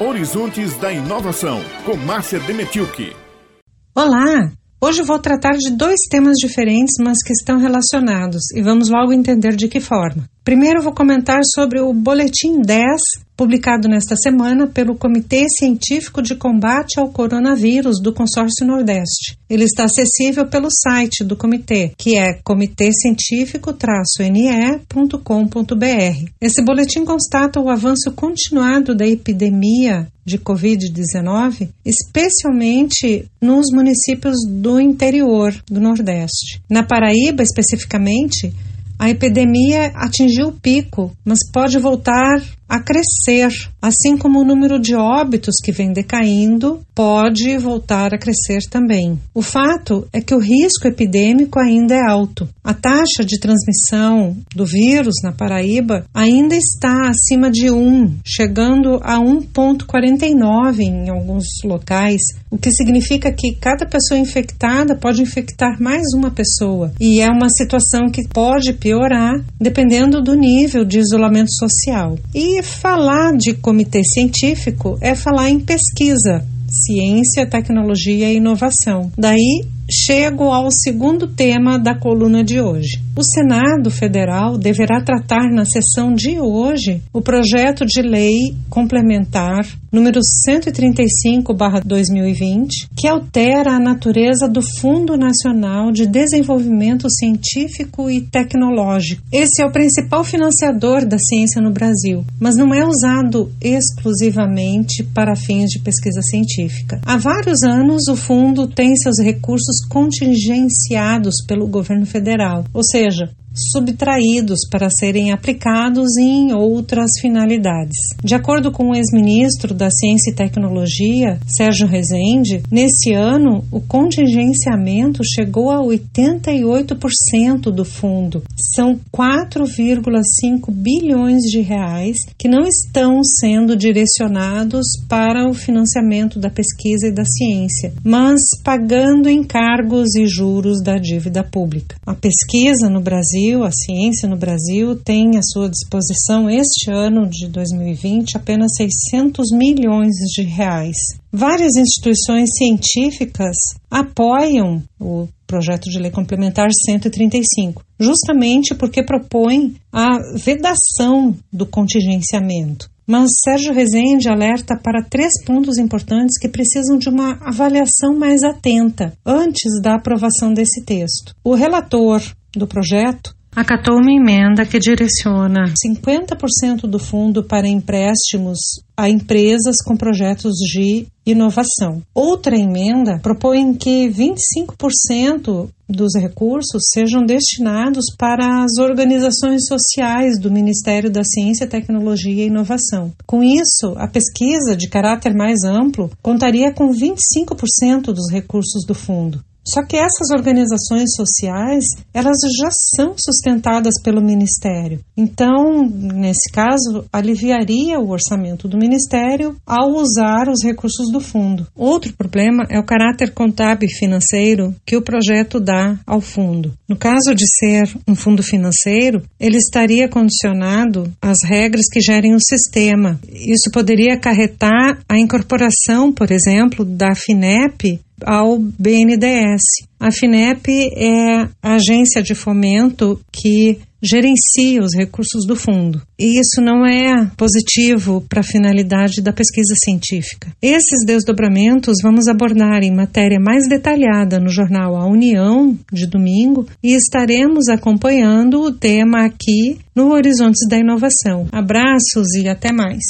Horizontes da Inovação, com Márcia Demetilke. Olá! Hoje vou tratar de dois temas diferentes, mas que estão relacionados, e vamos logo entender de que forma. Primeiro, vou comentar sobre o Boletim 10, publicado nesta semana pelo Comitê Científico de Combate ao Coronavírus do Consórcio Nordeste. Ele está acessível pelo site do comitê, que é comitêcientifico-ne.com.br. Esse boletim constata o avanço continuado da epidemia de Covid-19, especialmente nos municípios do interior do Nordeste. Na Paraíba, especificamente, a epidemia atingiu o pico, mas pode voltar a crescer, assim como o número de óbitos que vem decaindo pode voltar a crescer também. O fato é que o risco epidêmico ainda é alto. A taxa de transmissão do vírus na Paraíba ainda está acima de 1, chegando a 1,49 em alguns locais, o que significa que cada pessoa infectada pode infectar mais uma pessoa. E é uma situação que pode piorar dependendo do nível de isolamento social. E falar de comitê científico é falar em pesquisa, ciência, tecnologia e inovação. Daí chego ao segundo tema da coluna de hoje. O Senado Federal deverá tratar na sessão de hoje o projeto de lei complementar número 135/2020, que altera a natureza do Fundo Nacional de Desenvolvimento Científico e Tecnológico. Esse é o principal financiador da ciência no Brasil, mas não é usado exclusivamente para fins de pesquisa científica. Há vários anos o fundo tem seus recursos contingenciados pelo governo federal, ou seja, subtraídos para serem aplicados em outras finalidades. De acordo com o ex-ministro da Ciência e Tecnologia, Sérgio Rezende, nesse ano o contingenciamento chegou a 88% do fundo. São 4,5 bilhões de reais que não estão sendo direcionados para o financiamento da pesquisa e da ciência, mas pagando encargos e juros da dívida pública. A pesquisa no Brasil Brasil, a ciência no Brasil tem à sua disposição este ano de 2020 apenas 600 milhões de reais. Várias instituições científicas apoiam o projeto de lei complementar 135, justamente porque propõe a vedação do contingenciamento. Mas Sérgio Rezende alerta para três pontos importantes que precisam de uma avaliação mais atenta antes da aprovação desse texto. O relator do projeto acatou uma emenda que direciona 50% do fundo para empréstimos a empresas com projetos de inovação. Outra emenda propõe que 25% dos recursos sejam destinados para as organizações sociais do Ministério da Ciência, Tecnologia e Inovação. Com isso, a pesquisa de caráter mais amplo contaria com 25% dos recursos do fundo. Só que essas organizações sociais, elas já são sustentadas pelo Ministério. Então, nesse caso, aliviaria o orçamento do Ministério ao usar os recursos do fundo. Outro problema é o caráter contábil financeiro que o projeto dá ao fundo. No caso de ser um fundo financeiro, ele estaria condicionado às regras que gerem o sistema. Isso poderia acarretar a incorporação, por exemplo, da FINEP ao BNDES. A FINEP é a agência de fomento que gerencia os recursos do fundo. E isso não é positivo para a finalidade da pesquisa científica. Esses desdobramentos vamos abordar em matéria mais detalhada no jornal A União, de domingo, e estaremos acompanhando o tema aqui no Horizontes da Inovação. Abraços e até mais.